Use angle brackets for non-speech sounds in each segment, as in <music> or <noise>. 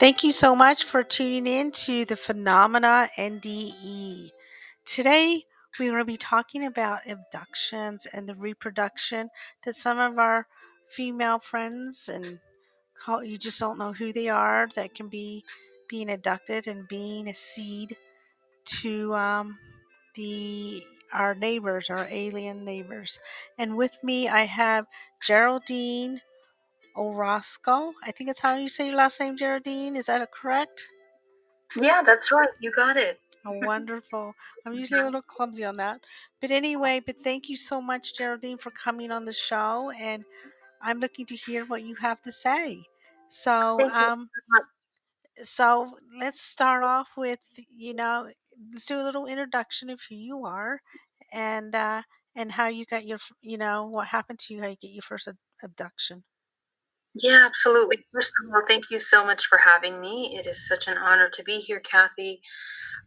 Thank you so much for tuning in to the Phenomena NDE. Today, we're going to be talking about abductions and the reproduction that some of our female friends and call, you just don't know who they are that can be being abducted and being a seed to um, the our neighbors, our alien neighbors. And with me, I have Geraldine Orozco. I think it's how you say your last name, Geraldine. Is that correct? Yeah, that's right. You got it. Oh, <laughs> wonderful. I'm usually a little clumsy on that. But anyway, but thank you so much, Geraldine, for coming on the show. And I'm looking to hear what you have to say. So, um, so so let's start off with, you know, let's do a little introduction of who you are and, uh, and how you got your, you know, what happened to you, how you get your first abduction. Yeah, absolutely. First of all, thank you so much for having me. It is such an honor to be here, Kathy.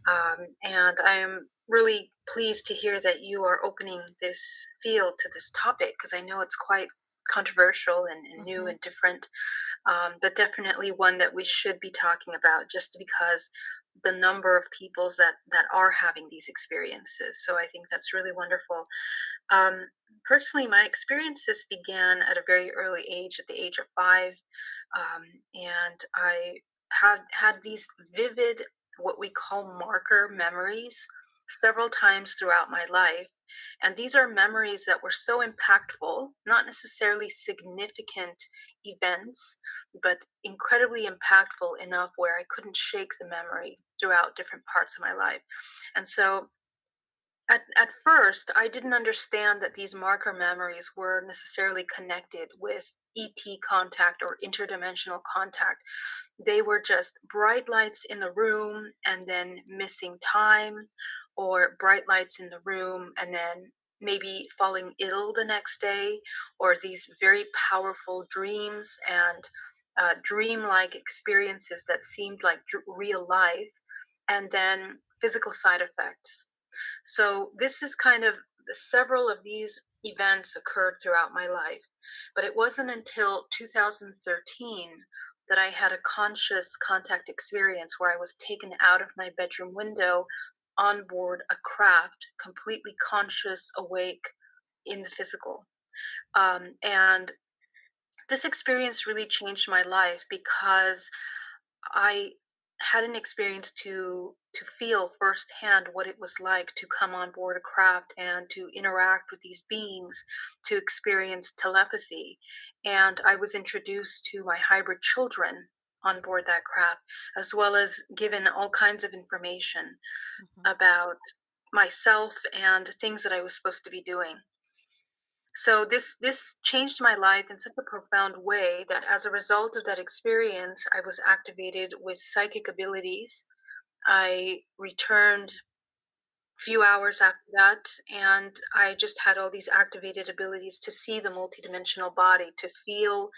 Um, and I am really pleased to hear that you are opening this field to this topic because I know it's quite controversial and, and new Mhm. and different, um, but definitely one that we should be talking about just because the number of peoples that that are having these experiences. So I think that's really wonderful. Um, personally, my experiences began at a very early age, at the age of five, um, and I had had these vivid, what we call marker memories, several times throughout my life. And these are memories that were so impactful, not necessarily significant events, but incredibly impactful enough where I couldn't shake the memory throughout different parts of my life. And so at, at first, I didn't understand that these marker memories were necessarily connected with ET contact or interdimensional contact. They were just bright lights in the room and then missing time, or bright lights in the room and then maybe falling ill the next day, or these very powerful dreams and uh, dream-like experiences that seemed like real life, and then physical side effects so this is kind of several of these events occurred throughout my life. But it wasn't until 2013 that I had a conscious contact experience where I was taken out of my bedroom window on board a craft, completely conscious, awake in the physical. Um, and this experience really changed my life because I had an experience to to feel firsthand what it was like to come on board a craft and to interact with these beings, to experience telepathy. And I was introduced to my hybrid children on board that craft, as well as given all kinds of information Mhm. about myself and things that I was supposed to be doing. So this this changed my life in such a profound way that as a result of that experience, I was activated with psychic abilities. I returned a few hours after that, and I just had all these activated abilities to see the multidimensional body, to feel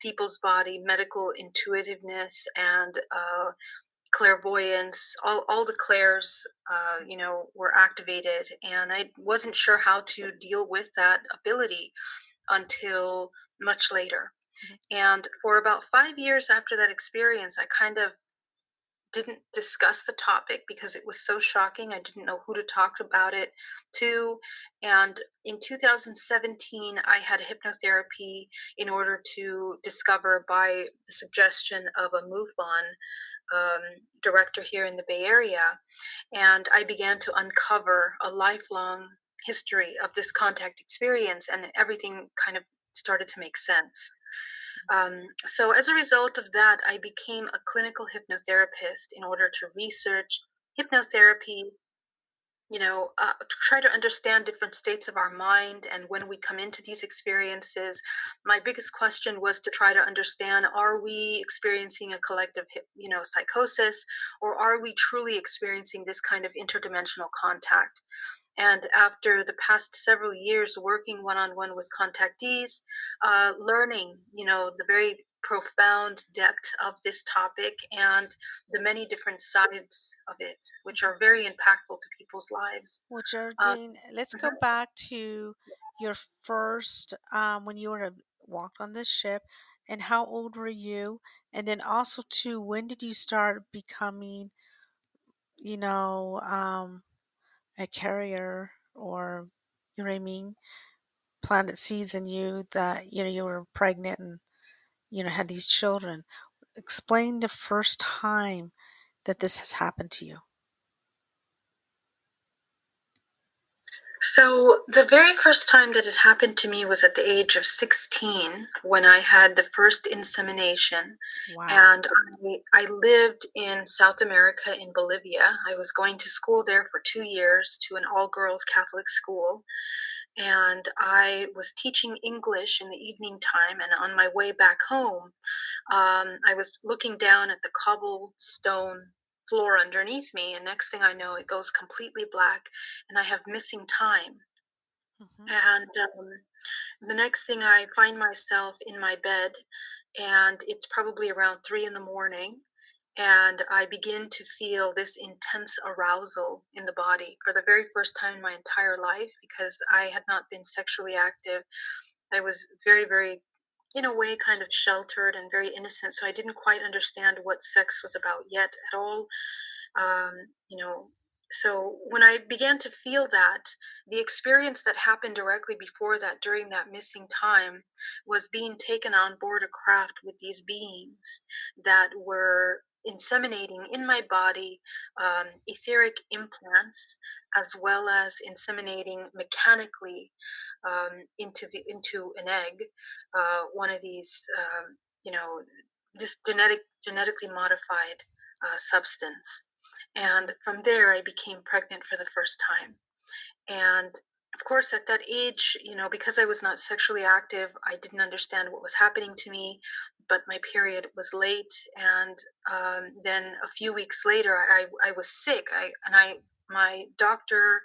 people's body, medical intuitiveness, and uh, clairvoyance all, all the clairs uh, you know were activated and i wasn't sure how to deal with that ability until much later Mhm. and for about five years after that experience i kind of didn't discuss the topic because it was so shocking i didn't know who to talk about it to and in 2017 i had a hypnotherapy in order to discover by the suggestion of a MUFON um, director here in the Bay Area, and I began to uncover a lifelong history of this contact experience, and everything kind of started to make sense. Um, so, as a result of that, I became a clinical hypnotherapist in order to research hypnotherapy, you know, uh, to try to understand different states of our mind. And when we come into these experiences, my biggest question was to try to understand are we experiencing a collective, you know, psychosis, or are we truly experiencing this kind of interdimensional contact? And after the past several years working one on one with contactees, uh, learning, you know, the very profound depth of this topic and the many different sides of it, which are very impactful to people's lives. Well, Uh, Geraldine, let's go back to your first um, when you were walked on this ship and how old were you? And then also too, when did you start becoming, you know, um, a carrier or you know what I mean? Planet sees in you that you know you were pregnant and you know had these children. Explain the first time that this has happened to you. So, the very first time that it happened to me was at the age of 16 when I had the first insemination. Wow. And I, I lived in South America in Bolivia. I was going to school there for two years to an all girls Catholic school. And I was teaching English in the evening time. And on my way back home, um, I was looking down at the cobblestone floor underneath me and next thing i know it goes completely black and i have missing time Mhm. and um, the next thing i find myself in my bed and it's probably around three in the morning and i begin to feel this intense arousal in the body for the very first time in my entire life because i had not been sexually active i was very very in a way kind of sheltered and very innocent so i didn't quite understand what sex was about yet at all um, you know. So when i began to feel that the experience that happened directly before that during that missing time was being taken on board a craft with these beings that were inseminating in my body um, etheric implants as well as inseminating mechanically um, into the into an egg uh, one of these um, you know just genetic genetically modified uh, substance and from there, I became pregnant for the first time. And of course, at that age, you know, because I was not sexually active, I didn't understand what was happening to me. But my period was late, and um, then a few weeks later, I, I was sick. I and I my doctor,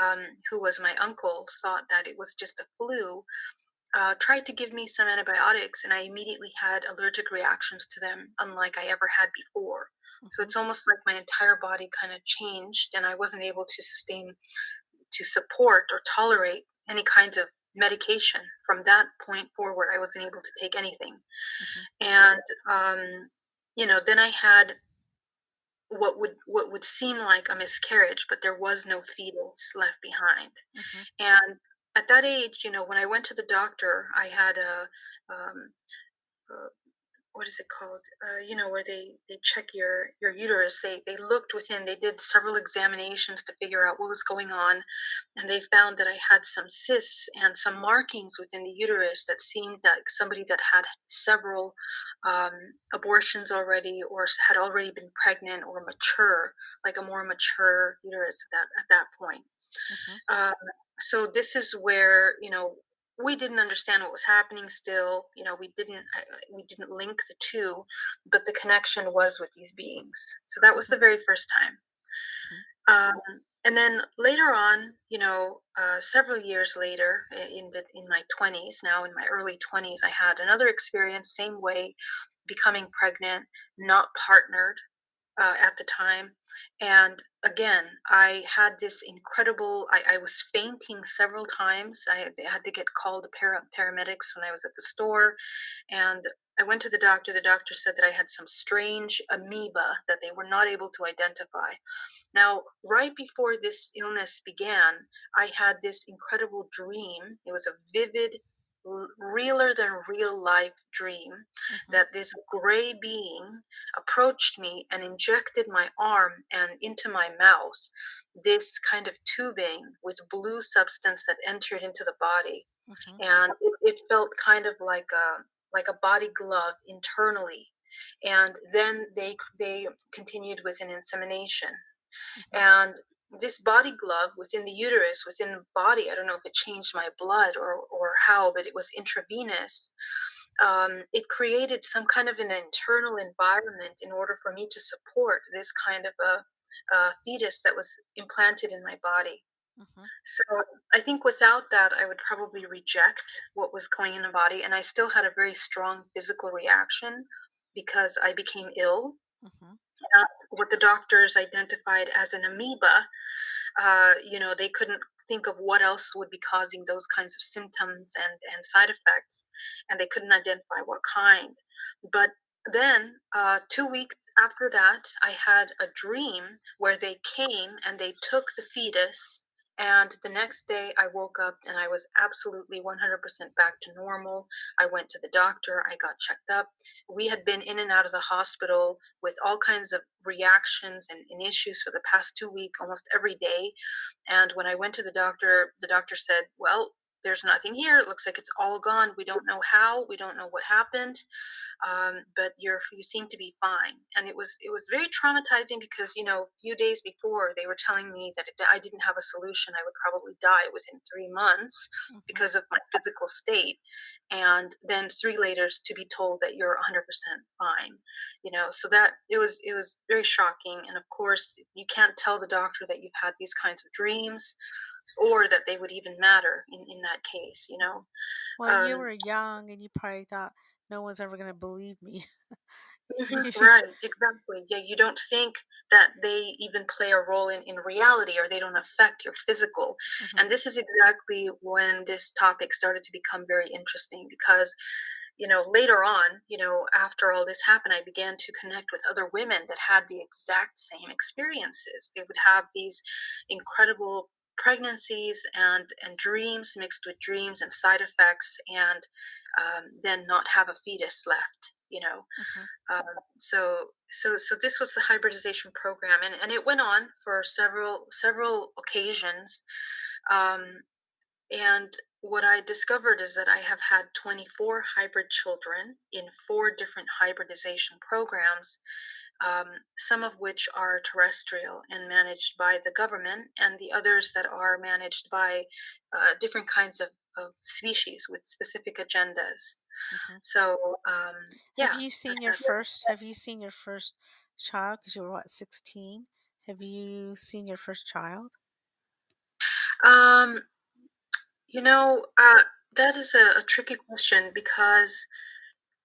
um, who was my uncle, thought that it was just a flu. Uh, tried to give me some antibiotics, and I immediately had allergic reactions to them, unlike I ever had before. So Mhm. it's almost like my entire body kind of changed, and I wasn't able to sustain, to support, or tolerate any kinds of medication. From that point forward, I wasn't able to take anything. Mhm. And, um, you know, then I had what would what would seem like a miscarriage, but there was no fetus left behind. Mhm. And at that age, you know, when I went to the doctor, I had a, um, uh, what is it called? Uh, you know, where they they check your your uterus. They they looked within. They did several examinations to figure out what was going on, and they found that I had some cysts and some markings within the uterus that seemed like somebody that had several um, abortions already, or had already been pregnant or mature, like a more mature uterus at that at that point. Mhm. Um, so this is where you know we didn't understand what was happening still you know we didn't I- we didn't link the two but the connection was with these beings so that was the Mhm. very first time Mhm. um, and then later on you know uh, several years later in the in my 20s now in my early 20s i had another experience same way becoming pregnant not partnered uh, at the time. And again, I had this incredible, I, I was fainting several times. I had, to get called para, paramedics when I was at the store. And I went to the doctor. The doctor said that I had some strange amoeba that they were not able to identify. Now, right before this illness began, I had this incredible dream. It was a vivid, realer than real life dream Mhm. that this gray being approached me and injected my arm and into my mouth this kind of tubing with blue substance that entered into the body Mhm. and it, it felt kind of like a like a body glove internally and then they they continued with an insemination Mhm. and this body glove within the uterus within the body i don't know if it changed my blood or or how but it was intravenous um, it created some kind of an internal environment in order for me to support this kind of a, a fetus that was implanted in my body Mhm. so i think without that i would probably reject what was going in the body and i still had a very strong physical reaction because i became ill Mhm. Uh, what the doctors identified as an amoeba uh, you know they couldn't think of what else would be causing those kinds of symptoms and, and side effects, and they couldn't identify what kind. But then, uh, two weeks after that, I had a dream where they came and they took the fetus and the next day, I woke up and I was absolutely 100% back to normal. I went to the doctor, I got checked up. We had been in and out of the hospital with all kinds of reactions and, and issues for the past two weeks, almost every day. And when I went to the doctor, the doctor said, Well, there's nothing here. It looks like it's all gone. We don't know how. We don't know what happened um, but you're you seem to be fine and it was it was very traumatizing because you know a few days before they were telling me that i didn't have a solution i would probably die within three months mm-hmm. because of my physical state and then three later to be told that you're 100% fine you know so that it was it was very shocking and of course you can't tell the doctor that you've had these kinds of dreams or that they would even matter in, in that case you know well um, you were young and you probably thought no one's ever going to believe me. Mm-hmm, <laughs> right, exactly. Yeah, you don't think that they even play a role in, in reality or they don't affect your physical. Mm-hmm. And this is exactly when this topic started to become very interesting because, you know, later on, you know, after all this happened, I began to connect with other women that had the exact same experiences. They would have these incredible pregnancies and and dreams mixed with dreams and side effects and um, then not have a fetus left you know mm-hmm. um, so so so this was the hybridization program and, and it went on for several several occasions um, and what i discovered is that i have had 24 hybrid children in four different hybridization programs um, some of which are terrestrial and managed by the government, and the others that are managed by uh, different kinds of of species with specific agendas. Mm-hmm. So um, yeah. Have you seen your first? Have you seen your first child? Because you were what sixteen. Have you seen your first child? Um, you know, uh, that is a, a tricky question because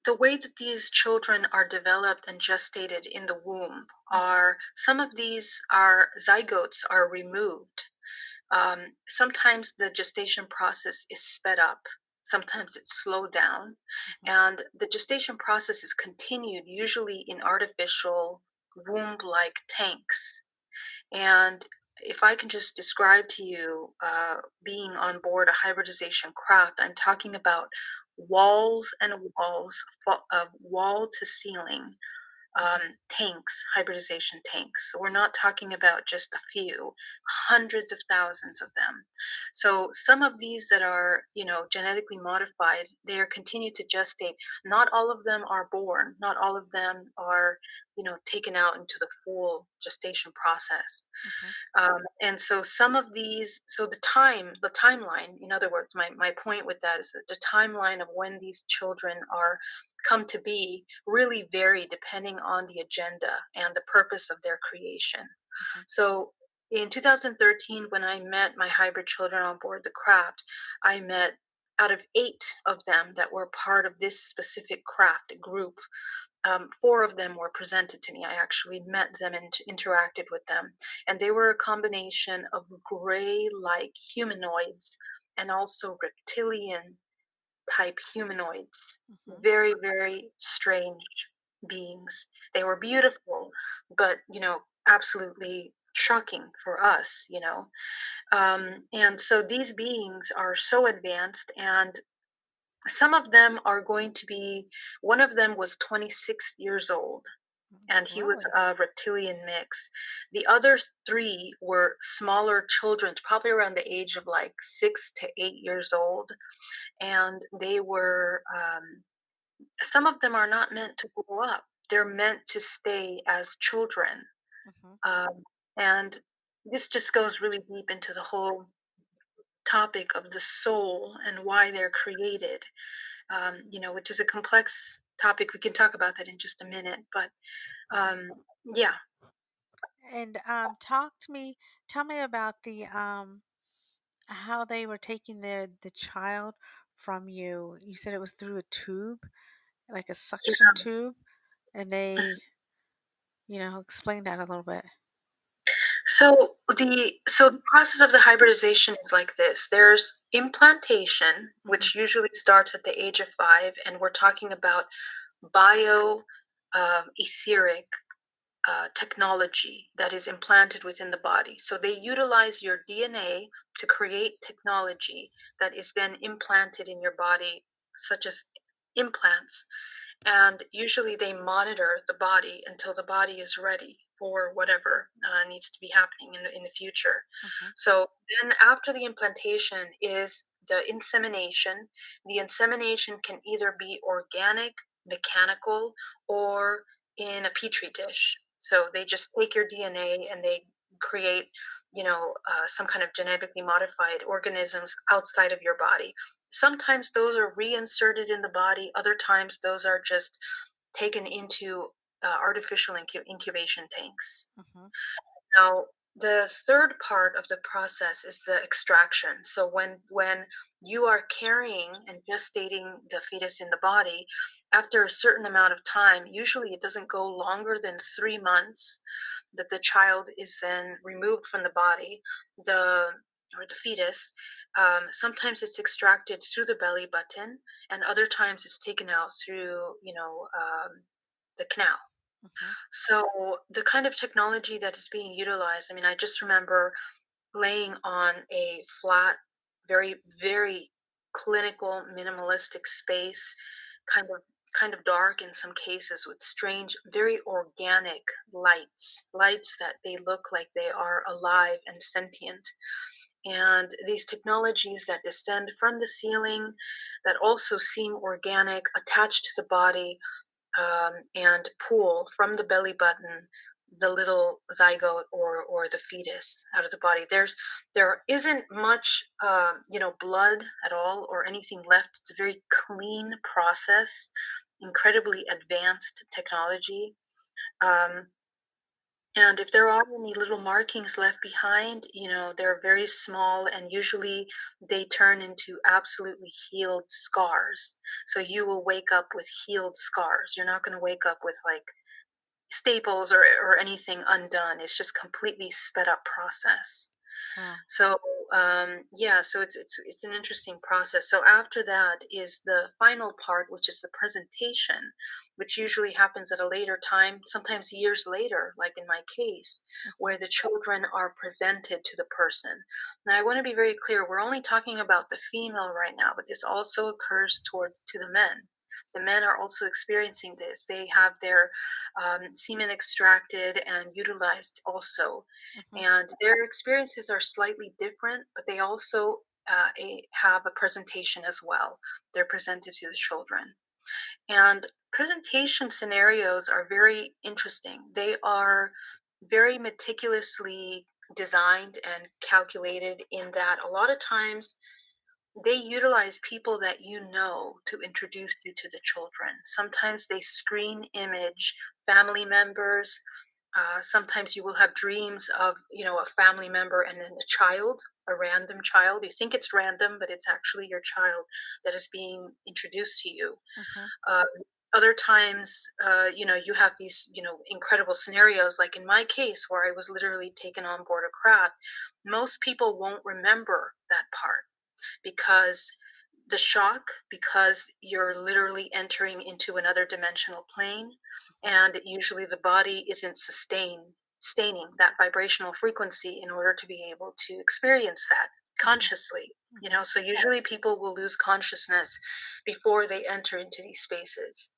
the way that these children are developed and gestated in the womb mm-hmm. are some of these are zygotes are removed um, sometimes the gestation process is sped up, sometimes it's slowed down, mm-hmm. and the gestation process is continued usually in artificial womb like tanks. And if I can just describe to you uh, being on board a hybridization craft, I'm talking about walls and walls, of wall to ceiling um, tanks, hybridization tanks. So we're not talking about just a few, hundreds of thousands of them. So some of these that are, you know, genetically modified, they are continue to gestate. Not all of them are born. Not all of them are, you know, taken out into the full gestation process. Mm-hmm. Um, and so some of these, so the time, the timeline, in other words, my, my point with that is that the timeline of when these children are come to be really vary depending on the agenda and the purpose of their creation. Mm-hmm. So in 2013, when I met my hybrid children on board the craft, I met out of eight of them that were part of this specific craft group. Um, four of them were presented to me. I actually met them and interacted with them. And they were a combination of gray like humanoids and also reptilian type humanoids. Mm-hmm. Very, very strange beings. They were beautiful, but, you know, absolutely shocking for us, you know. Um, and so these beings are so advanced, and some of them are going to be, one of them was 26 years old. And he was a reptilian mix. The other three were smaller children, probably around the age of like six to eight years old and they were um, some of them are not meant to grow up they're meant to stay as children mm-hmm. um, and this just goes really deep into the whole topic of the soul and why they're created um, you know which is a complex topic we can talk about that in just a minute but um, yeah and um, talk to me tell me about the um, how they were taking the the child from you. You said it was through a tube, like a suction yeah. tube, and they, <laughs> you know, explain that a little bit. So the so the process of the hybridization is like this. There's implantation, which usually starts at the age of five, and we're talking about bio um, etheric uh, technology that is implanted within the body. So they utilize your DNA to create technology that is then implanted in your body, such as implants. And usually they monitor the body until the body is ready for whatever uh, needs to be happening in the, in the future. Mhm. So then after the implantation is the insemination. The insemination can either be organic, mechanical, or in a petri dish. So they just take your DNA and they create, you know, uh, some kind of genetically modified organisms outside of your body. Sometimes those are reinserted in the body. Other times those are just taken into uh, artificial incu- incubation tanks. Mhm. Now, the third part of the process is the extraction. So when when you are carrying and gestating the fetus in the body, after a certain amount of time, usually it doesn't go longer than three months, that the child is then removed from the body, the or the fetus. Um, sometimes it's extracted through the belly button, and other times it's taken out through, you know, um, the canal. Mhm. So the kind of technology that is being utilized, I mean, I just remember laying on a flat, very, very clinical, minimalistic space, kind of kind of dark in some cases with strange, very organic lights, lights that they look like they are alive and sentient. And these technologies that descend from the ceiling that also seem organic, attached to the body, um, and pull from the belly button the little zygote or or the fetus out of the body. There's there isn't much uh, you know blood at all or anything left. It's a very clean process, incredibly advanced technology. Um, and if there are any little markings left behind, you know, they're very small and usually they turn into absolutely healed scars. So you will wake up with healed scars. You're not going to wake up with like staples or, or anything undone. It's just completely sped up process. Wow. So um, yeah, so it's it's it's an interesting process. So after that is the final part, which is the presentation, which usually happens at a later time, sometimes years later, like in my case, where the children are presented to the person. Now I want to be very clear, we're only talking about the female right now, but this also occurs towards to the men. The men are also experiencing this. They have their um, semen extracted and utilized also Mhm. and their experiences are slightly different, but they also uh, a, have a presentation as well. They're presented to the children. And presentation scenarios are very interesting. They are very meticulously designed and calculated in that a lot of times they utilize people that you know to introduce you to the children. Sometimes they screen image family members. Uh, sometimes you will have dreams of, you know, a family member and then a child, a random child. You think it's random, but it's actually your child that is being introduced to you. Mhm. Um, other times, uh, you know, you have these, you know, incredible scenarios. Like in my case, where I was literally taken on board a craft. Most people won't remember that part because the shock because you're literally entering into another dimensional plane and usually the body isn't sustained sustaining that vibrational frequency in order to be able to experience that mm-hmm. consciously you mm-hmm. know? So usually people will lose consciousness before they enter into these spaces.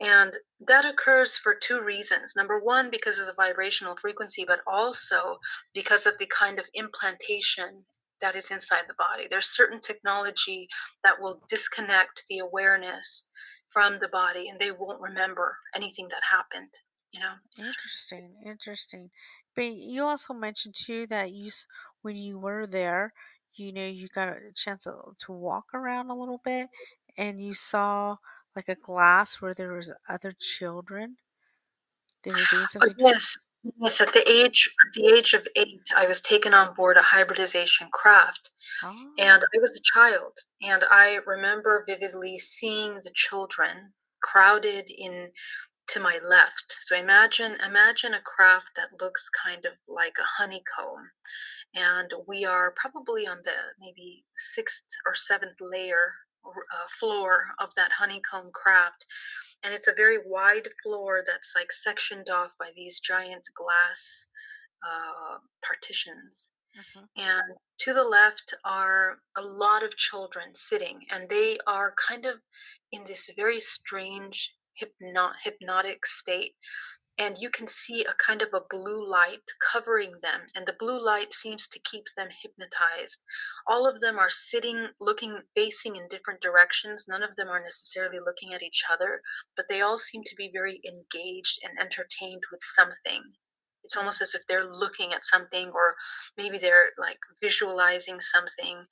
And that occurs for two reasons. Number one, because of the vibrational frequency, but also because of the kind of implantation that is inside the body. There's certain technology that will disconnect the awareness from the body and they won't remember anything that happened, you know? Interesting, interesting. But you also mentioned too that you, when you were there, you know, you got a chance to, to walk around a little bit, and you saw like a glass where there was other children. They were doing something. Oh, yes. Yes, at the age at the age of eight, I was taken on board a hybridization craft Oh, And I was a child, and I remember vividly seeing the children crowded in to my left. So imagine imagine a craft that looks kind of like a honeycomb, and we are probably on the maybe sixth or seventh layer uh, floor of that honeycomb craft, and it's a very wide floor that's like sectioned off by these giant glass uh, partitions. Mm-hmm. And to the left are a lot of children sitting, and they are kind of in this very strange hypno- hypnotic state. And you can see a kind of a blue light covering them, and the blue light seems to keep them hypnotized. All of them are sitting, looking, facing in different directions. None of them are necessarily looking at each other, but they all seem to be very engaged and entertained with something it's almost as if they're looking at something or maybe they're like visualizing something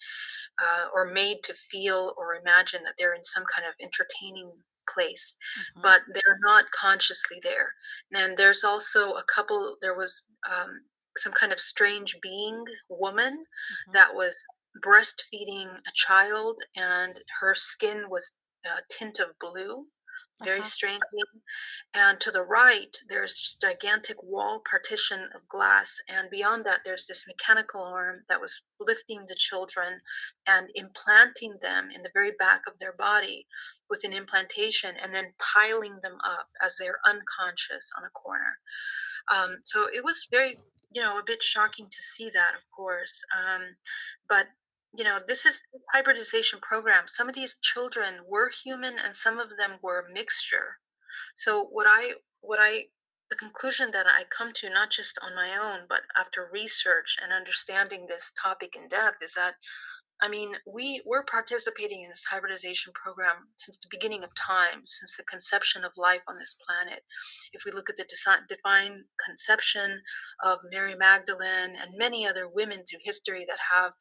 uh, or made to feel or imagine that they're in some kind of entertaining place Mm-hmm. but they're not consciously there and there's also a couple there was um, some kind of strange being woman Mhm. that was breastfeeding a child and her skin was a tint of blue very Uh-huh. strange. And to the right, there's this gigantic wall partition of glass. And beyond that, there's this mechanical arm that was lifting the children and implanting them in the very back of their body with an implantation and then piling them up as they're unconscious on a corner. Um, so it was very, you know, a bit shocking to see that, of course. Um, but you know, this is hybridization program. Some of these children were human and some of them were mixture. So what I what I the conclusion that I come to not just on my own but after research and understanding this topic in depth is that I mean, we we're participating in this hybridization program since the beginning of time, since the conception of life on this planet. If we look at the desi- divine conception of Mary Magdalene and many other women through history that have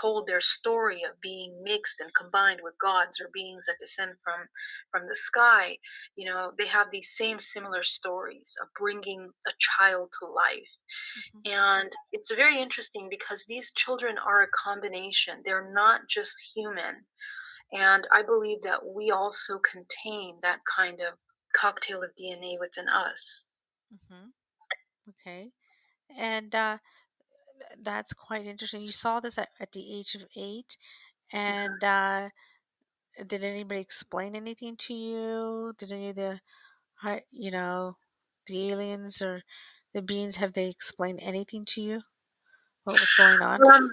told their story of being mixed and combined with gods or beings that descend from from the sky, you know, they have these same similar stories of bringing a child to life Mhm. and it's very interesting because these children are a combination. They're not just human. And I believe that we also contain that kind of cocktail of DNA within us. Mhm. Okay. And uh, that's quite interesting. You saw this at, at the age of eight, and uh, did anybody explain anything to you? Did any of the, you know, the aliens or the beings have they explained anything to you? What was going on? Um,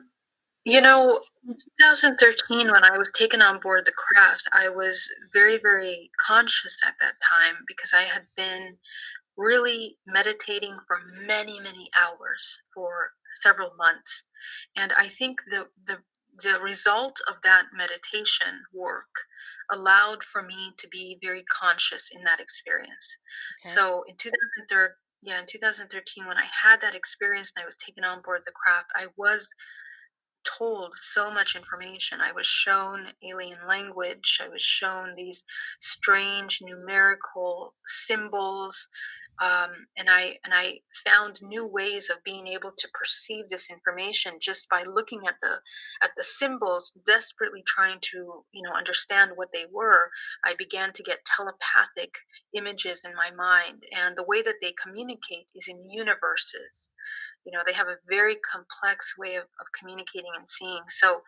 you know, in 2013, when I was taken on board the craft, I was very, very conscious at that time because I had been really meditating for many, many hours for several months. And I think the, the, the result of that meditation work allowed for me to be very conscious in that experience. Okay. So in 2013, yeah, in 2013, when I had that experience and I was taken on board the craft, I was told so much information. I was shown alien language. I was shown these strange numerical symbols. Um, and I and I found new ways of being able to perceive this information just by looking at the at the symbols, desperately trying to you know understand what they were. I began to get telepathic images in my mind, and the way that they communicate is in universes you know they have a very complex way of, of communicating and seeing so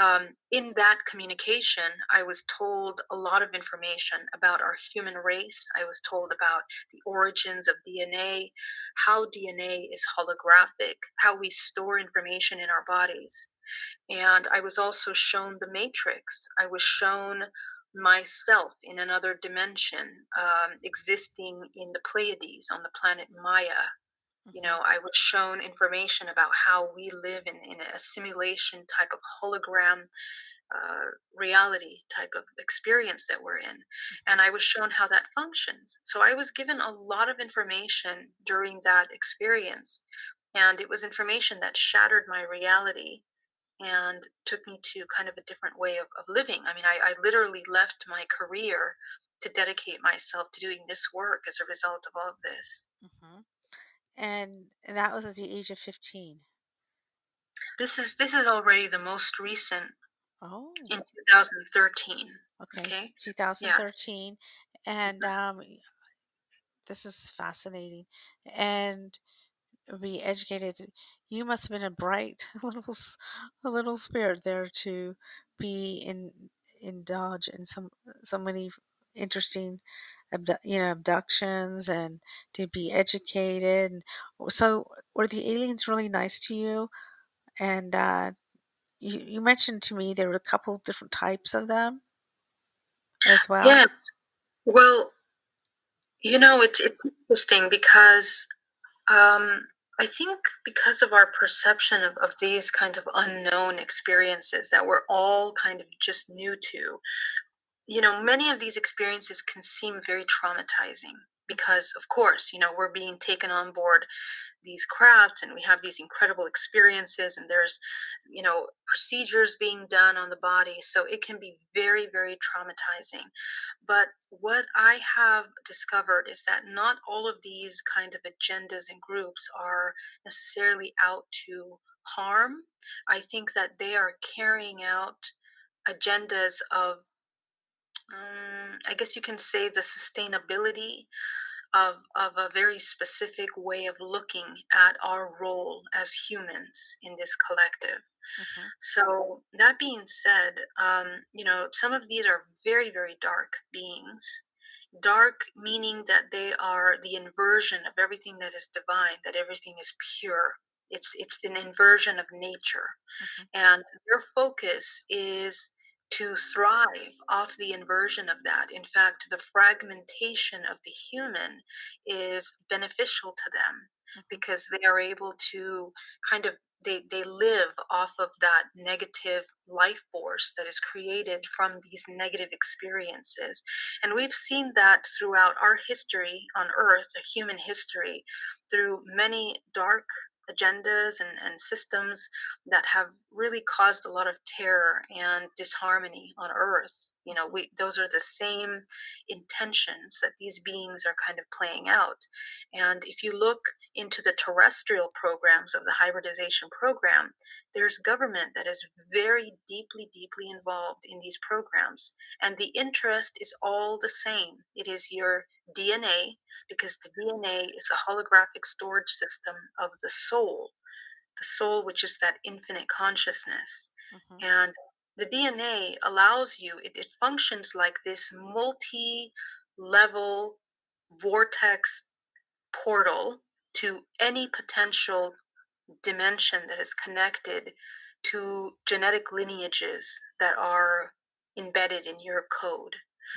um, in that communication i was told a lot of information about our human race. I was told about the origins of dna how dna is holographic how we store information in our bodies. And i was also shown the matrix. I was shown myself in another dimension um, existing in the pleiades on the planet maya you know i was shown information about how we live in, in a simulation type of hologram uh, reality type of experience that we're in and i was shown how that functions. So i was given a lot of information during that experience and it was information that shattered my reality and took me to kind of a different way of, of living. I mean I, I literally left my career to dedicate myself to doing this work as a result of all of this. Hmm And that was at the age of 15. this is this is already the most recent Oh, in 2013 okay. okay 2013. And um, this is fascinating. And be educated. You must have been a bright <laughs> little a little spirit there to be in indulge in some so many interesting you know abductions and to be educated. So were the aliens really nice to you? And uh, you, you mentioned to me there were a couple different types of them as well. Yes. Well, you know, it's it's interesting because um, I think because of our perception of, of these kind of unknown experiences that we're all kind of just new to, you know, many of these experiences can seem very traumatizing because, of course, you know, we're being taken on board these crafts and we have these incredible experiences and there's you know procedures being done on the body. So it can be very very traumatizing. But what i have discovered is that not all of these kind of agendas and groups are necessarily out to harm. I think that they are carrying out agendas of um, i guess you can say the sustainability of, of a very specific way of looking at our role as humans in this collective. Mm-hmm. So, that being said, um, you know, some of these are very, very dark beings. Dark meaning that they are the inversion of everything that is divine, that everything is pure. It's it's an inversion of nature, mm-hmm. and their focus is to thrive off the inversion of that. In fact, the fragmentation of the human is beneficial to them mm-hmm. because they are able to kind of they, they live off of that negative life force that is created from these negative experiences. And we've seen that throughout our history on earth, a human history, through many dark agendas and, and systems that have really caused a lot of terror and disharmony on earth you know we those are the same intentions that these beings are kind of playing out and if you look into the terrestrial programs of the hybridization program there's government that is very deeply deeply involved in these programs and the interest is all the same it is your dna because the DNA is the holographic storage system of the soul, the soul, which is that infinite consciousness. Mm-hmm. And the DNA allows you, it, it functions like this multi level vortex portal to any potential dimension that is connected to genetic lineages that are embedded in your code.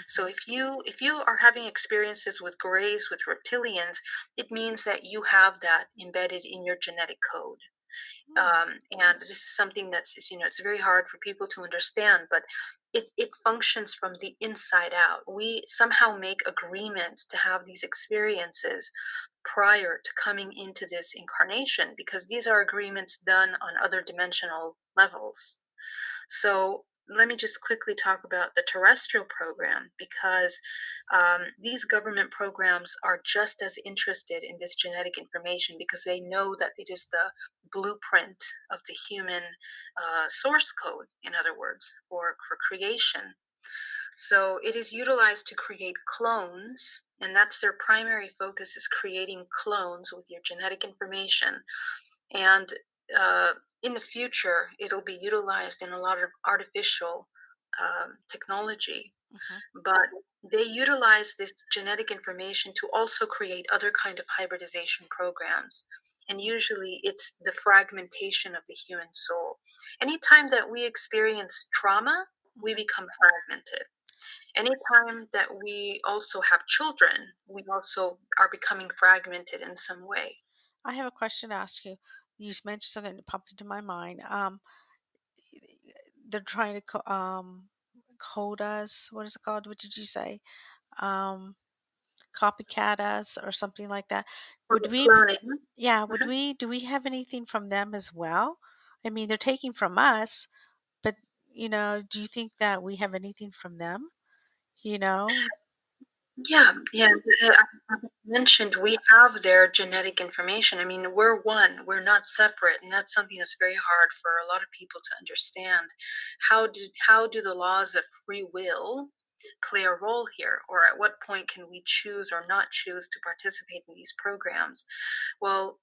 So mm-hmm. if you if you are having experiences with grays with reptilians, it means that you have that embedded in your genetic code. Hmm. Um, and this is something that's you know it's very hard for people to understand, but it, it functions from the inside out. We somehow make agreements to have these experiences prior to coming into this incarnation because these are agreements done on other dimensional levels. So let me just quickly talk about the terrestrial program because um, these government programs are just as interested in this genetic information because they know that it is the blueprint of the human uh, source code, in other words, for, for creation. So it is utilized to create clones, and that's their primary focus is creating clones with your genetic information. And uh, in the future, it'll be utilized in a lot of artificial um, technology. Mm-hmm. But they utilize this genetic information to also create other kind of hybridization programs. And usually it's the fragmentation of the human soul. Anytime that we experience trauma, we mm-hmm. become fragmented. Anytime that we also have children, we also are becoming fragmented in some way. I have a question to ask you you mentioned something that popped into my mind. Um, they're trying to co- um, code us. What is it called? What did you say? Um, copycat us or something like that. Would we? Yeah. Would mm-hmm. we? Do we have anything from them as well? I mean, they're taking from us, but you know, do you think that we have anything from them? You know. Yeah, yeah. Uh, uh, I mentioned we have their genetic information. I mean, we're one. We're not separate, and that's something that's very hard for a lot of people to understand. How do how do the laws of free will play a role here or at what point can we choose or not choose to participate in these programs well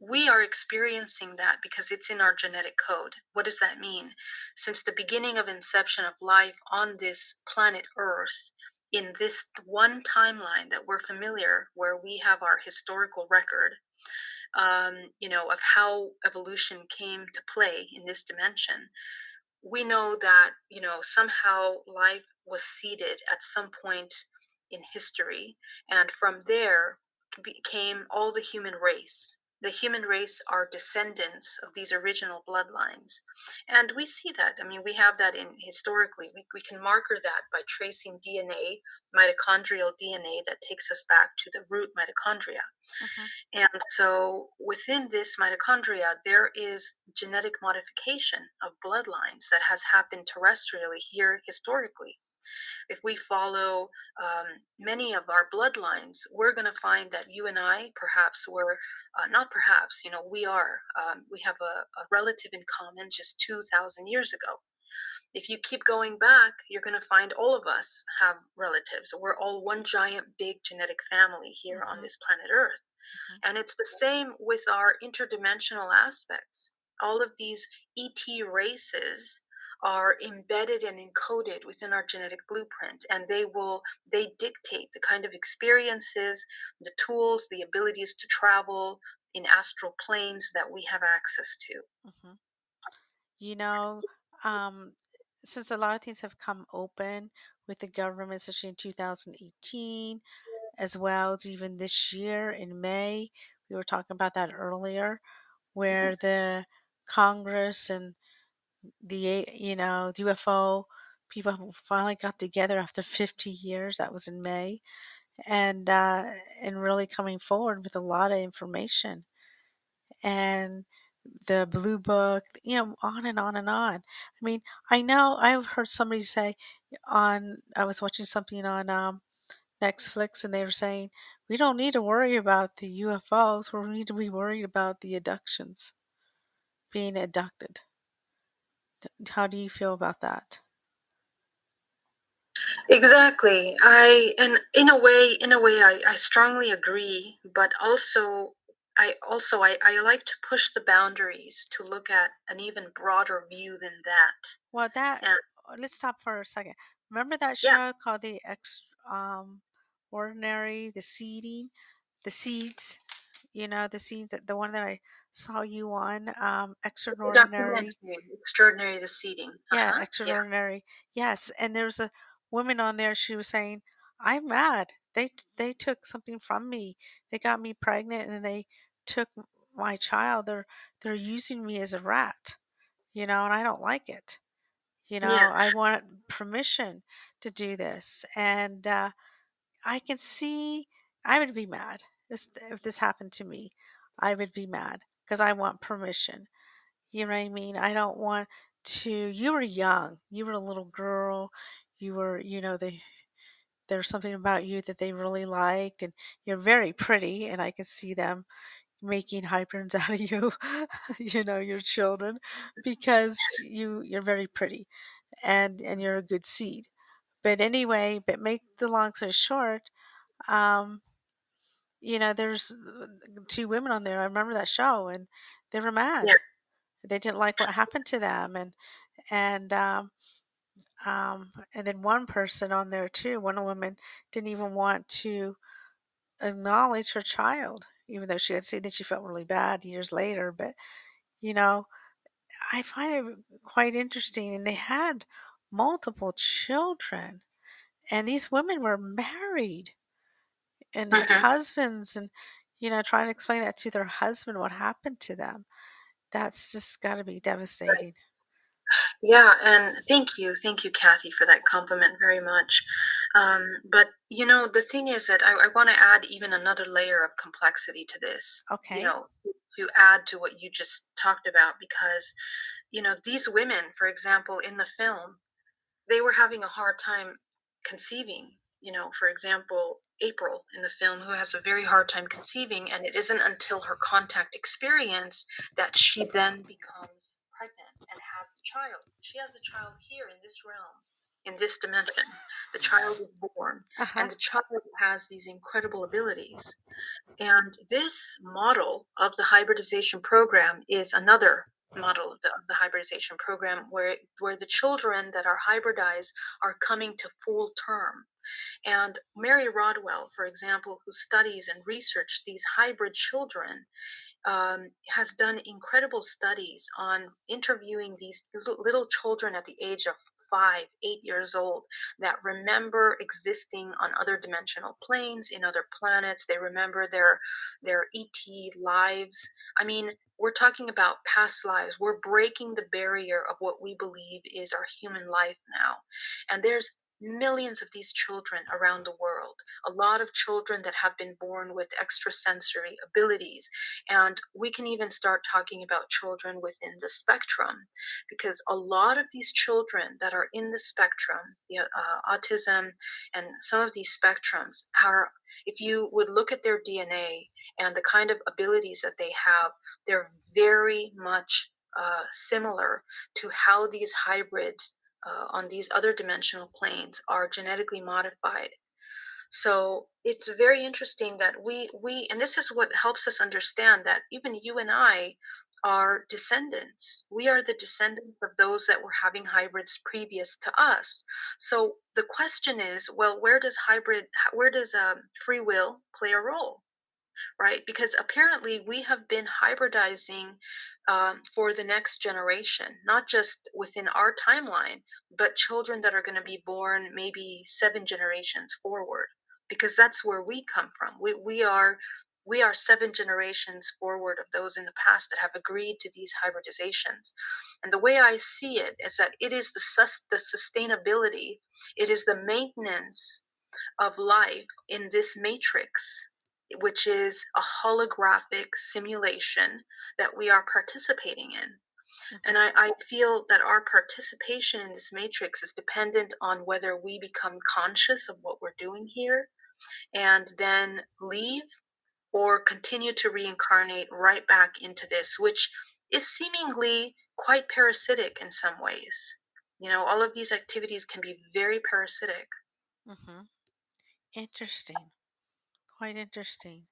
we are experiencing that because it's in our genetic code. What does that mean? Since the beginning of inception of life on this planet Earth, in this one timeline that we're familiar, where we have our historical record, um, you know, of how evolution came to play in this dimension, we know that you know somehow life was seeded at some point in history, and from there came all the human race the human race are descendants of these original bloodlines. And we see that. I mean, we have that in historically. We, we can marker that by tracing DNA, mitochondrial DNA that takes us back to the root mitochondria. Uh-huh. And so within this mitochondria, there is genetic modification of bloodlines that has happened terrestrially here historically if we follow um, many of our bloodlines, we're going to find that you and I, perhaps, were uh, not perhaps, you know, we are, um, we have a, a relative in common just 2,000 years ago. If you keep going back, you're going to find all of us have relatives. We're all one giant big genetic family here mm-hmm. on this planet Earth. Mm-hmm. And it's the same with our interdimensional aspects. All of these ET races are embedded and encoded within our genetic blueprint and they will they dictate the kind of experiences the tools the abilities to travel in astral planes that we have access to mm-hmm. you know um, since a lot of things have come open with the government especially in 2018 as well as even this year in may we were talking about that earlier where mm-hmm. the congress and the you know UFO people finally got together after 50 years. That was in May, and uh, and really coming forward with a lot of information, and the blue book, you know, on and on and on. I mean, I know I've heard somebody say on I was watching something on um, Netflix, and they were saying we don't need to worry about the UFOs. We need to be worried about the abductions, being abducted. How do you feel about that? Exactly. I and in a way, in a way, I, I strongly agree. But also, I also I, I like to push the boundaries to look at an even broader view than that. Well, that and, uh, let's stop for a second. Remember that show yeah. called the Ex um, Ordinary, the Seeding, the Seeds. You know, the seeds. The one that I saw you on um, extraordinary extraordinary the Seeding uh-huh. yeah extraordinary yeah. yes and there was a woman on there she was saying i'm mad they they took something from me they got me pregnant and they took my child they're they're using me as a rat you know and i don't like it you know yeah. i want permission to do this and uh, i can see i would be mad if this happened to me i would be mad because I want permission. You know what I mean? I don't want to. You were young. You were a little girl. You were, you know, the there's something about you that they really liked, and you're very pretty, and I can see them making hybrids <laughs> out of you, you know, your children, because you you're very pretty, and and you're a good seed. But anyway, but make the long story short, um, you know, there's uh, two women on there. I remember that show, and they were mad. Yeah. They didn't like what happened to them, and and um, um, and then one person on there too. One woman didn't even want to acknowledge her child, even though she had said that she felt really bad years later. But you know, I find it quite interesting, and they had multiple children, and these women were married and mm-hmm. husbands and you know trying to explain that to their husband what happened to them that's just got to be devastating. Yeah and thank you thank you kathy for that compliment very much. Um, but you know the thing is that i, I want to add even another layer of complexity to this okay. you know to add to what you just talked about because you know these women for example in the film they were having a hard time conceiving you know for example April in the film who has a very hard time conceiving, and it isn't until her contact experience that she then becomes pregnant and has the child. She has the child here in this realm in this dimension. The child is born, Uh-huh. and the child has these incredible abilities. And this model of the hybridization program is another model of the, of the hybridization program where where the children that are hybridized are coming to full term and mary rodwell for example who studies and researches these hybrid children um, has done incredible studies on interviewing these little children at the age of five, eight years old that remember existing on other dimensional planes in other planets. They remember their their ET lives. I mean, we're talking about past lives. We're breaking the barrier of what we believe is our human life now. And there's millions of these children around the world, a lot of children that have been born with extrasensory abilities. And we can even start talking about children within the spectrum, because a lot of these children that are in the spectrum, the, uh, autism and some of these spectrums, are if you would look at their DNA and the kind of abilities that they have, they're very much uh, similar to how these hybrids uh, on these other dimensional planes are genetically modified. So it's very interesting that we we and this is what helps us understand that even you and I are descendants. We are the descendants of those that were having hybrids previous to us. So the question is, well, where does hybrid where does um, free will play a role? right? Because apparently we have been hybridizing um, for the next generation, not just within our timeline, but children that are going to be born maybe seven generations forward, because that's where we come from. We, we are we are seven generations forward of those in the past that have agreed to these hybridizations. And the way I see it is that it is the, sus- the sustainability, it is the maintenance of life in this matrix which is a holographic simulation that we are participating in. Mm-hmm. And I, I, feel that our participation in this matrix is dependent on whether we become conscious of what we're doing here and then leave or continue to reincarnate right back into this, which is seemingly quite parasitic in some ways. You know, all of these activities can be very parasitic. Mm-hmm. Interesting. Quite interesting.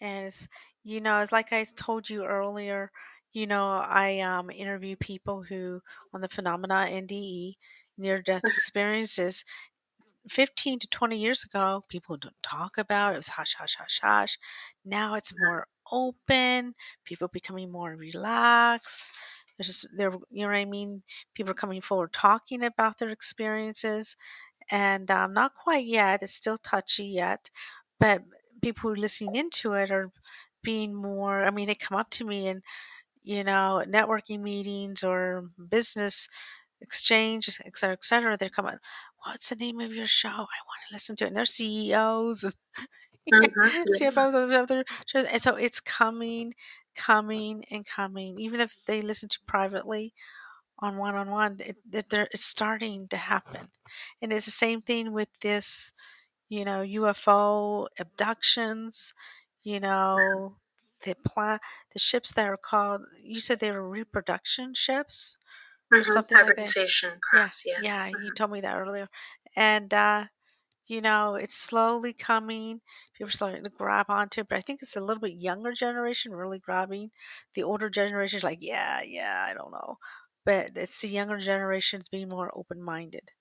And it's, you know, it's like I told you earlier, you know, I um, interview people who on the phenomena NDE, near death <laughs> experiences. 15 to 20 years ago, people don't talk about it. It was hush, hush, hush, hush. Now it's more open. People becoming more relaxed. There's just, there, you know what I mean? People are coming forward talking about their experiences and um, not quite yet. It's still touchy yet, but people listening into it are being more. I mean, they come up to me and you know, networking meetings or business exchange, et cetera, et cetera. They're coming. What's the name of your show? I want to listen to it. And they're CEOs and mm-hmm. <laughs> CFOs of other shows. And so it's coming, coming, and coming. Even if they listen to privately, on one on one, it's starting to happen. And it's the same thing with this, you know, UFO abductions, you know, the pla- the ships that are called you said they were reproduction ships or mm-hmm. something like crafts, yeah, yes. Yeah, mm-hmm. you told me that earlier. And uh you know, it's slowly coming. People are starting to grab onto it, but I think it's a little bit younger generation really grabbing. The older generation is like, yeah, yeah, I don't know but it's the younger generations being more open minded.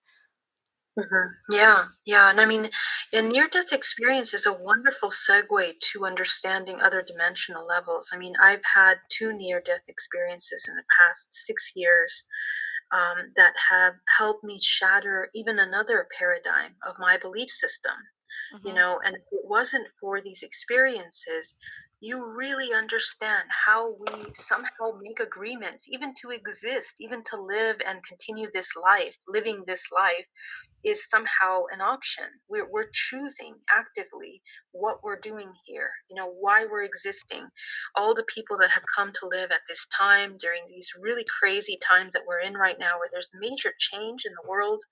Mm-hmm. Yeah, yeah. And I mean, a near death experience is a wonderful segue to understanding other dimensional levels. I mean, I've had two near death experiences in the past six years um, that have helped me shatter even another paradigm of my belief system. Mm-hmm. You know, and if it wasn't for these experiences, you really understand how we somehow make agreements, even to exist, even to live and continue this life, living this life is somehow an option. We're, we're choosing actively what we're doing here, you know, why we're existing. All the people that have come to live at this time during these really crazy times that we're in right now, where there's major change in the world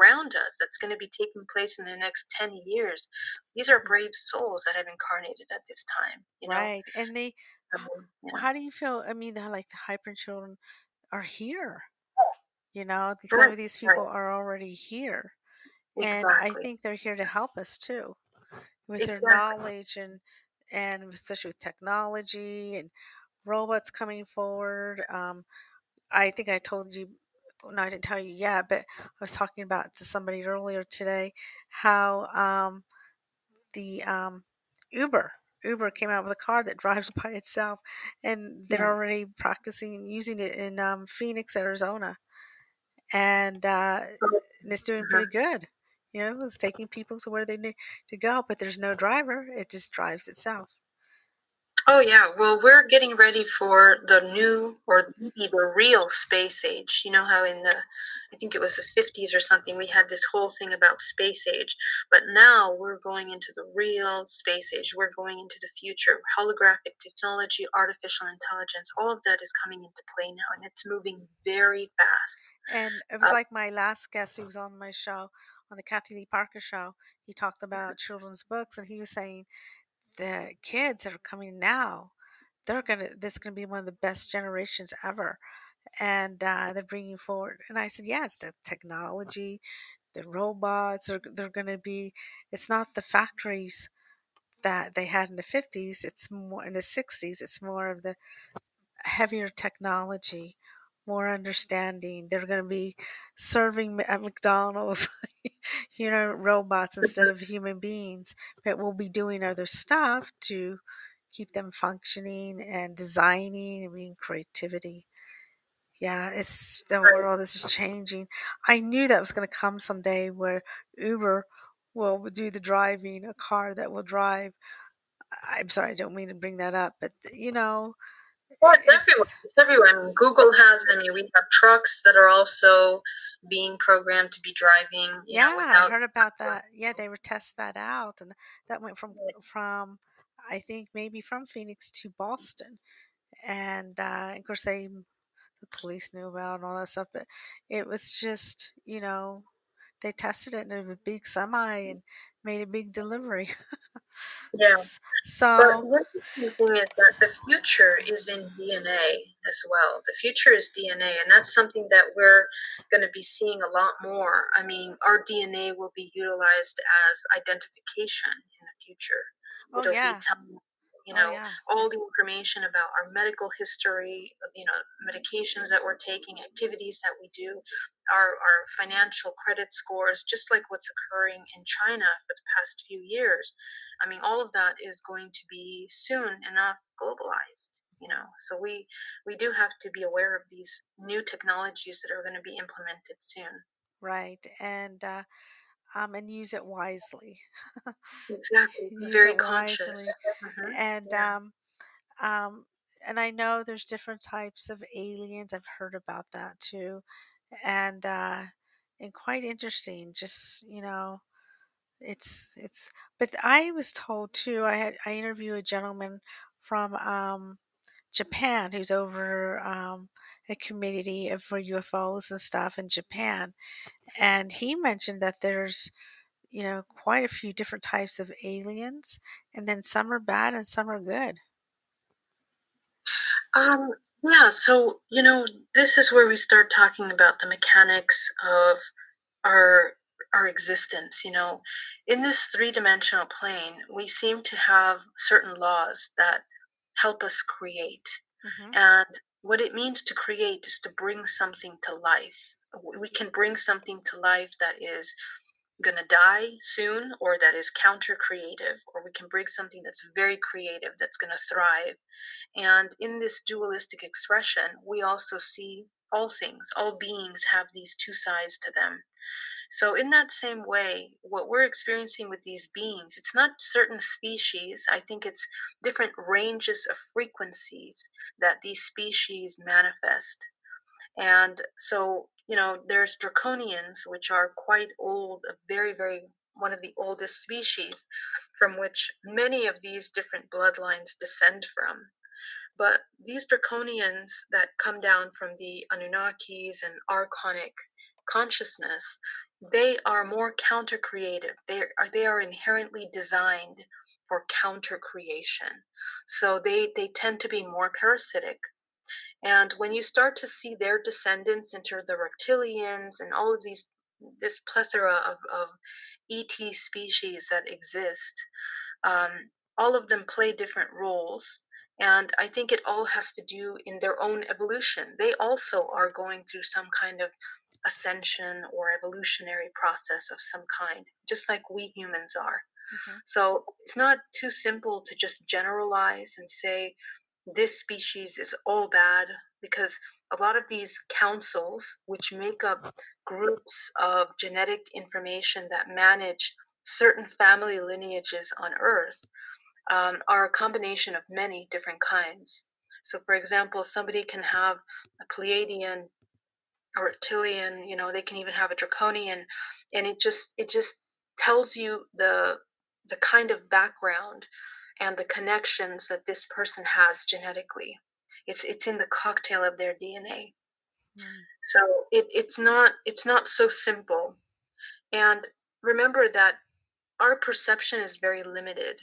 around us that's going to be taking place in the next 10 years. These are brave souls that have incarnated at this time, you know. Right. And they, so, yeah. how do you feel? I mean, like the hyper children are here You know, some of these right. people are already here, and I think they're here to help us too with their knowledge and and especially with technology and robots coming forward. Um, I think I told you, no, I didn't tell you yet, but I was talking about to somebody earlier today how um, the um, Uber Uber came out with a car that <laughs> drives by itself, and they're Yeah. already practicing and using it in um, Phoenix, Arizona, and uh, and it's doing uh-huh. pretty good. You know, it's taking people to where they need to go, but there's no driver; it just drives itself. Oh yeah, well we're getting ready for the new or maybe the real space age. You know how in the I think it was the 50s or something we had this whole thing about space age, but now we're going into the real space age. We're going into the future. Holographic technology, artificial intelligence, all of that is coming into play now and it's moving very fast. And it was Uh, like my last guest who was on my show, on the Kathy Lee Parker show. He talked about children's books, and he was saying the kids that are coming now, they're gonna. This is gonna be one of the best generations ever, and uh, they're bringing forward. And I said, yeah, it's the technology, the robots. They're they're gonna be. It's not the factories that they had in the 50s it's more in the 60s it's more of the heavier technology, more understanding. They're going to be serving at McDonald's, <laughs> you know, robots instead of human beings, but we'll be doing other stuff to keep them functioning and designing and being creativity. Yeah, it's the world is changing. I knew that was going to come someday where Uber will do the driving, a car that will drive. I'm sorry, I don't mean to bring that up, but you know, Well, it's everywhere. it's everywhere. I mean, Google has. I mean, we have trucks that are also being programmed to be driving. You know, Yeah, I without. heard about that. Yeah, they were test that out, and that went from from I think maybe from Phoenix to Boston, and uh, of course they the police knew about and all that stuff, but it was just you know they tested it in a big semi and made a big delivery. <laughs> Yeah. But so the interesting thing is that the future is in DNA as well. The future is DNA, and that's something that we're going to be seeing a lot more. I mean, our DNA will be utilized as identification in the future. oh It'll be yeah, telling you oh know yeah, all the information about our medical history you know medications that we're taking activities that we do our our financial credit scores just like what's occurring in china for the past few years I mean, all of that is going to be soon enough globalized. You know, so we we do have to be aware of these new technologies that are going to be implemented soon. right, and uh, um, and use it wisely. Exactly, <laughs> very conscious. wisely, hmm and Yeah, um, Um, and I know there's different types of aliens. I've heard about that too, and uh, and quite interesting. Just you know, it's it's. But I was told too. I had I interviewed a gentleman from um, Japan who's over um, a community for UFOs and stuff in Japan, and he mentioned that there's you know quite a few different types of aliens, and then some are bad and some are good. Um, yeah, so, you know, this is where we start talking about the mechanics of our our existence, you know. In this three-dimensional plane, we seem to have certain laws that help us create. hmm And what it means to create is to bring something to life. We can bring something to life that is going to die soon or that is counter creative, or we can bring something that's very creative that's going to thrive. And in this dualistic expression, we also see all things, all beings have these two sides to them. So, in that same way, what we're experiencing with these beings, it's not certain species. I think it's different ranges of frequencies that these species manifest. And so, you know, there's draconians, which are quite old, very, very one of the oldest species from which many of these different bloodlines descend from. But these draconians that come down from the Anunnakis and archonic consciousness, they are more counter creative. They are they are inherently designed for counter creation. So they they tend to be more parasitic And when you start to see their descendants enter the reptilians and all of these, this plethora of, of ET species that exist, um, all of them play different roles. And I think it all has to do in their own evolution. They also are going through some kind of ascension or evolutionary process of some kind, just like we humans are. Mm-hmm. So it's not too simple to just generalize and say this species is all bad because a lot of these councils, which make up groups of genetic information that manage certain family lineages on Earth, um, are a combination of many different kinds. So, for example, somebody can have a Pleiadian a reptilian you know they can even have a draconian and it just it just tells you the the kind of background and the connections that this person has genetically it's it's in the cocktail of their dna mm. so it, it's not it's not so simple and remember that our perception is very limited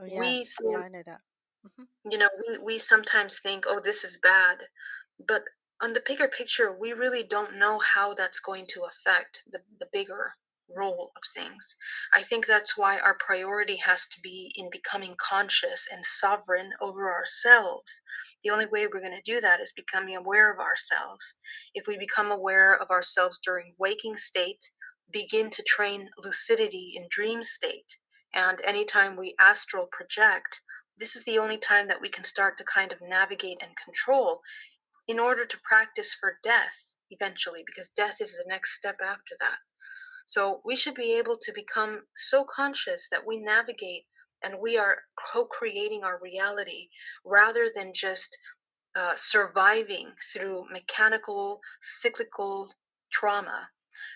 oh, yes. we think, yeah, i know that mm-hmm. you know we, we sometimes think oh this is bad but on the bigger picture, we really don't know how that's going to affect the, the bigger role of things. I think that's why our priority has to be in becoming conscious and sovereign over ourselves. The only way we're going to do that is becoming aware of ourselves. If we become aware of ourselves during waking state, begin to train lucidity in dream state, and anytime we astral project, this is the only time that we can start to kind of navigate and control in order to practice for death eventually, because death is the next step after that. So we should be able to become so conscious that we navigate and we are co creating our reality rather than just uh, surviving through mechanical, cyclical trauma,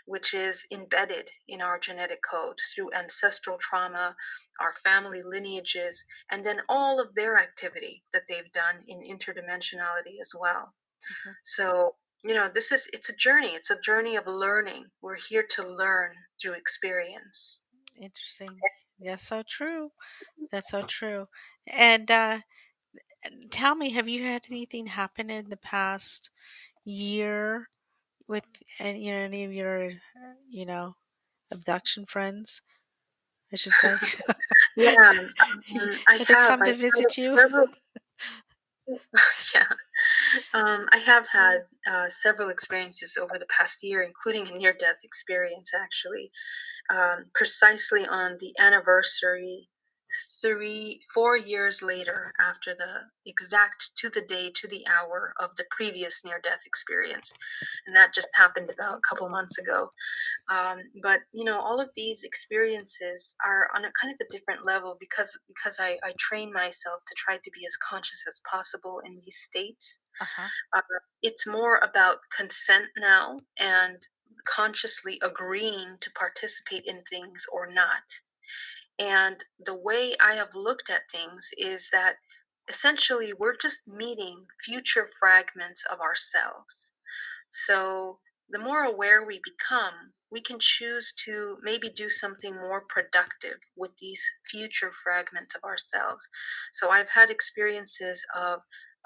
which is embedded in our genetic code through ancestral trauma, our family lineages, and then all of their activity that they've done in interdimensionality as well. Mm-hmm. So, you know, this is it's a journey. It's a journey of learning. We're here to learn through experience. Interesting. Yeah, so true. That's so true. And uh, tell me, have you had anything happen in the past year with any, you know, any of your, you know, abduction friends? I should say. <laughs> yeah, um, <laughs> I have. come to visit you. Several, <laughs> yeah. Um, I have had uh, several experiences over the past year, including a near death experience, actually, um, precisely on the anniversary three, four years later after the exact to the day, to the hour of the previous near death experience. And that just happened about a couple months ago. Um, but, you know, all of these experiences are on a kind of a different level because, because I, I train myself to try to be as conscious as possible in these states. Uh-huh. Uh, it's more about consent now and consciously agreeing to participate in things or not and the way I have looked at things is that essentially we're just meeting future fragments of ourselves. So the more aware we become, we can choose to maybe do something more productive with these future fragments of ourselves. So I've had experiences of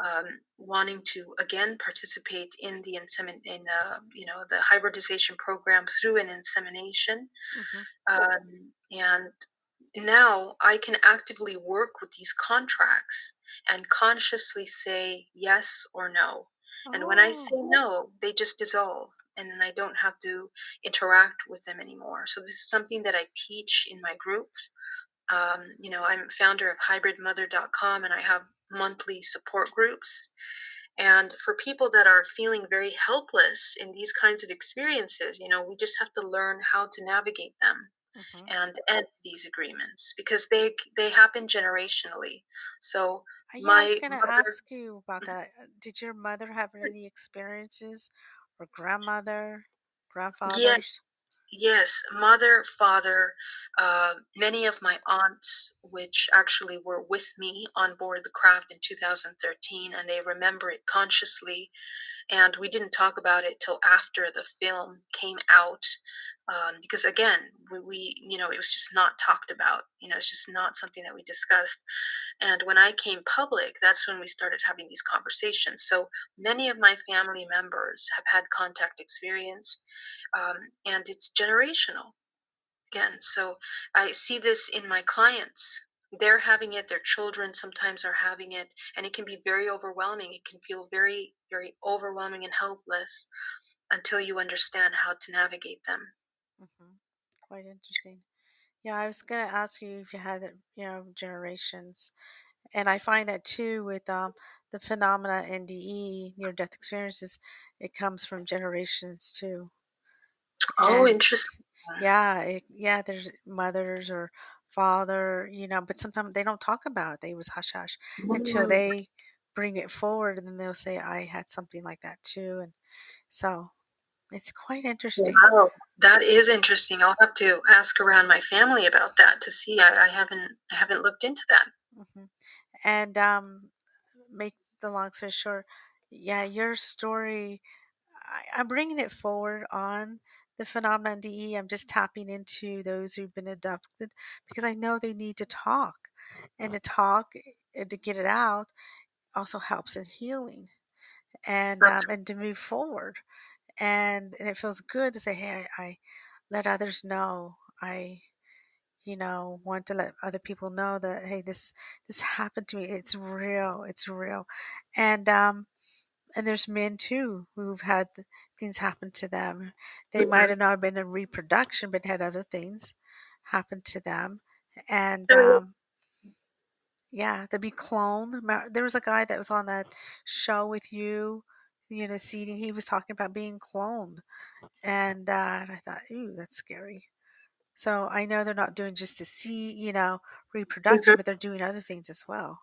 um, wanting to again participate in the insemin in the you know the hybridization program through an insemination, mm-hmm. um, and now I can actively work with these contracts and consciously say yes or no. Oh. And when I say oh. no, they just dissolve and then I don't have to interact with them anymore. So this is something that I teach in my group. Um, you know, I'm founder of hybridmother.com and I have monthly support groups. And for people that are feeling very helpless in these kinds of experiences, you know, we just have to learn how to navigate them mm-hmm. and end these agreements because they they happen generationally. So uh, I was going to ask you about mm-hmm. that. Uh, did your mother have any experiences, or grandmother, grandfather? Yes, yes, mother, father, uh, many of my aunts, which actually were with me on board the craft in 2013, and they remember it consciously and we didn't talk about it till after the film came out um, because again we, we, you know it was just not talked about you know it's just not something that we discussed. And when i came public that's when we started having these conversations. So many of my family members have had contact experience um, and it's generational. Again so i see this in my clients. They're having it their children sometimes are having it and it can be very overwhelming. It can feel very very overwhelming and helpless until you understand how to navigate them hmm Quite interesting. Yeah, I was gonna ask you if you had it, you know, generations, and I find that too with um the phenomena NDE, near death experiences, it comes from generations too. oh And interesting yeah, it, yeah, there's mothers or father, you know, but sometimes they don't talk about it. They was hush hush until Mm, they bring it forward, and then they'll say, "I had something like that too," and so it's quite interesting. wow that is interesting i'll have to ask around my family about that to see i, I haven't i haven't looked into that hmm And um, make the long story short, yeah, your story, I, I'm bringing it forward on the phenomena NDE. I'm just tapping into those who've been abducted because I know they need to talk, and to talk and to get it out also helps in healing and um, and to move forward. And and it feels good to say, hey, I, I let others know. I you know want to let other people know that hey this this happened to me. It's real it's real. And um and there's men too who've had things happen to them. They might have not been in reproduction but had other things happen to them. And um yeah to be cloned. There was a guy that was on that show with you you know Seeding he was talking about being cloned and uh and i thought ooh that's scary So I know they're not doing just to see, you know, reproduction, mhm. but they're doing other things as well.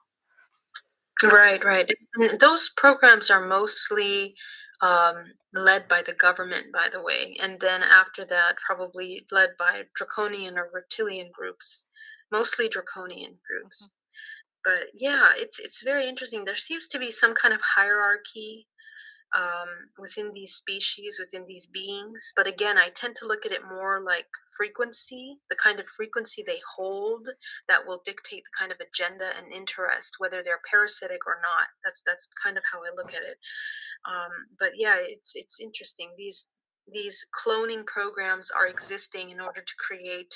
Right, right. And those programs are mostly um, led by the government, by the way, and then after that, probably led by draconian or reptilian groups, mostly draconian hmm groups. But yeah, it's it's very interesting. There seems to be some kind of hierarchy um, within these species, within these beings. But again, I tend to look at it more like frequency, the kind of frequency they hold that will dictate the kind of agenda and interest, whether they're parasitic or not. That's that's kind of how I look at it. Um, but yeah, it's it's interesting. These these cloning programs are existing in order to create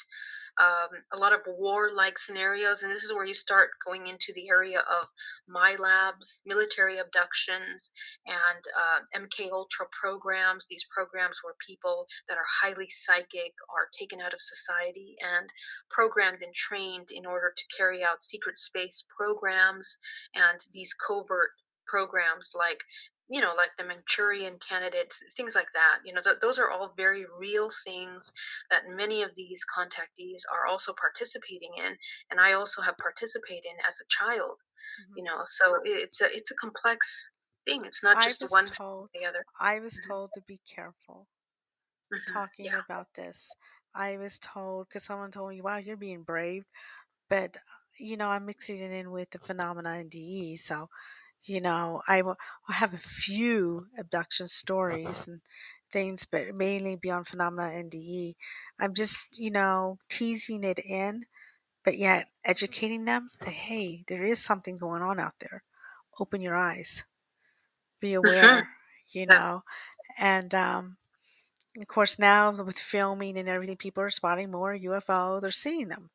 um, a lot of war-like scenarios, and this is where you start going into the area of MILABs, military abductions, and uh, MK Ultra programs. These programs where people that are highly psychic are taken out of society and programmed and trained in order to carry out secret space programs and these covert programs like you know like the manchurian candidate things like that you know th- those are all very real things that many of these contactees are also participating in and i also have participated in as a child hmm you know so it's a it's a complex thing it's not just one thing told, or the other. I was told to be careful hmm talking yeah. about this. I was told because someone told me, "Wow, you're being brave," but you know, I'm mixing it in with the phenomena NDE, so you know, I I have a few abduction stories and things, but mainly beyond phenomena NDE. I'm just, you know, teasing it in but yet educating them say hey there is something going on out there. Open your eyes. Be aware you know? And um, of course now with filming and everything people are spotting more ufo they're seeing them.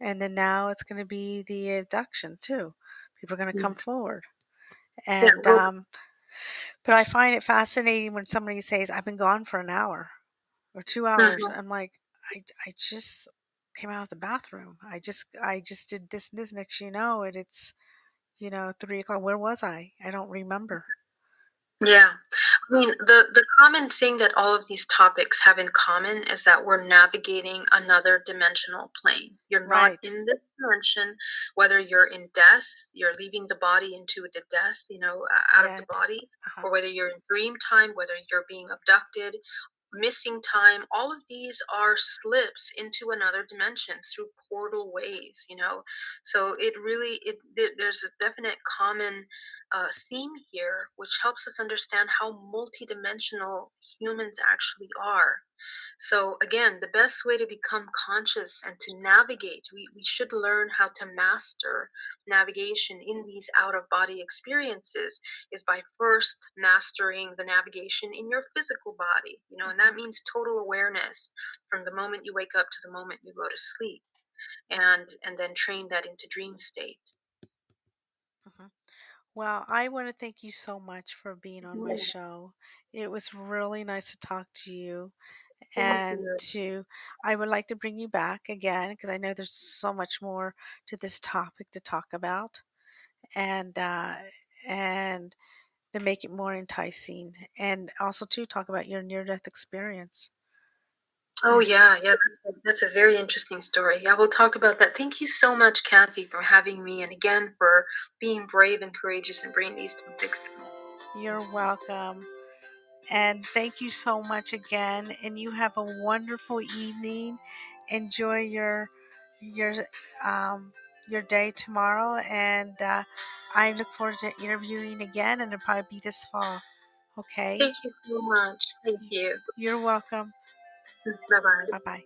And then now it's going to be the abduction too. People are going to come Mhm. forward and well um, but i find it fascinating when somebody says i've been gone for an hour or two hours mhm. i'm like i, I just came out of the bathroom i just i just did this and this next you know and it's you know, three o'clock. Where was I? I don't remember. Yeah. I mean, the the common thing that all of these topics have in common is that we're navigating another dimensional plane. You're not in this dimension, whether you're in death, you're leaving the body into the death, you know, uh, out of the body, Uh huh. or whether you're in dream time, whether you're being abducted, missing time all of these are slips into another dimension through portal ways you know? So it really it there's a definite common uh, theme here which helps us understand how multidimensional humans actually are so again, the best way to become conscious and to navigate, we, we should learn how to master navigation in these out of body experiences is by first mastering the navigation in your physical body, you know, and that means total awareness from the moment you wake up to the moment you go to sleep and and then train that into dream state. Mhm. Well, I want to thank you so much for being on my show. It was really nice to talk to you. And to, I would like to bring you back again because I know there's so much more to this topic to talk about, and uh, and to make it more enticing, and also to talk about your near-death experience. Oh yeah, yeah, that's a, very interesting story. Yeah, we'll talk about that. Thank you so much, Kathy, for having me, and again for being brave and courageous and bringing these topics you're welcome. And thank you so much again. And you have a wonderful evening. Enjoy your your um, your day tomorrow. And uh, I look forward to interviewing again, and it'll probably be this fall. Okay. Thank you so much. Thank you. You're welcome. Bye bye. Bye bye.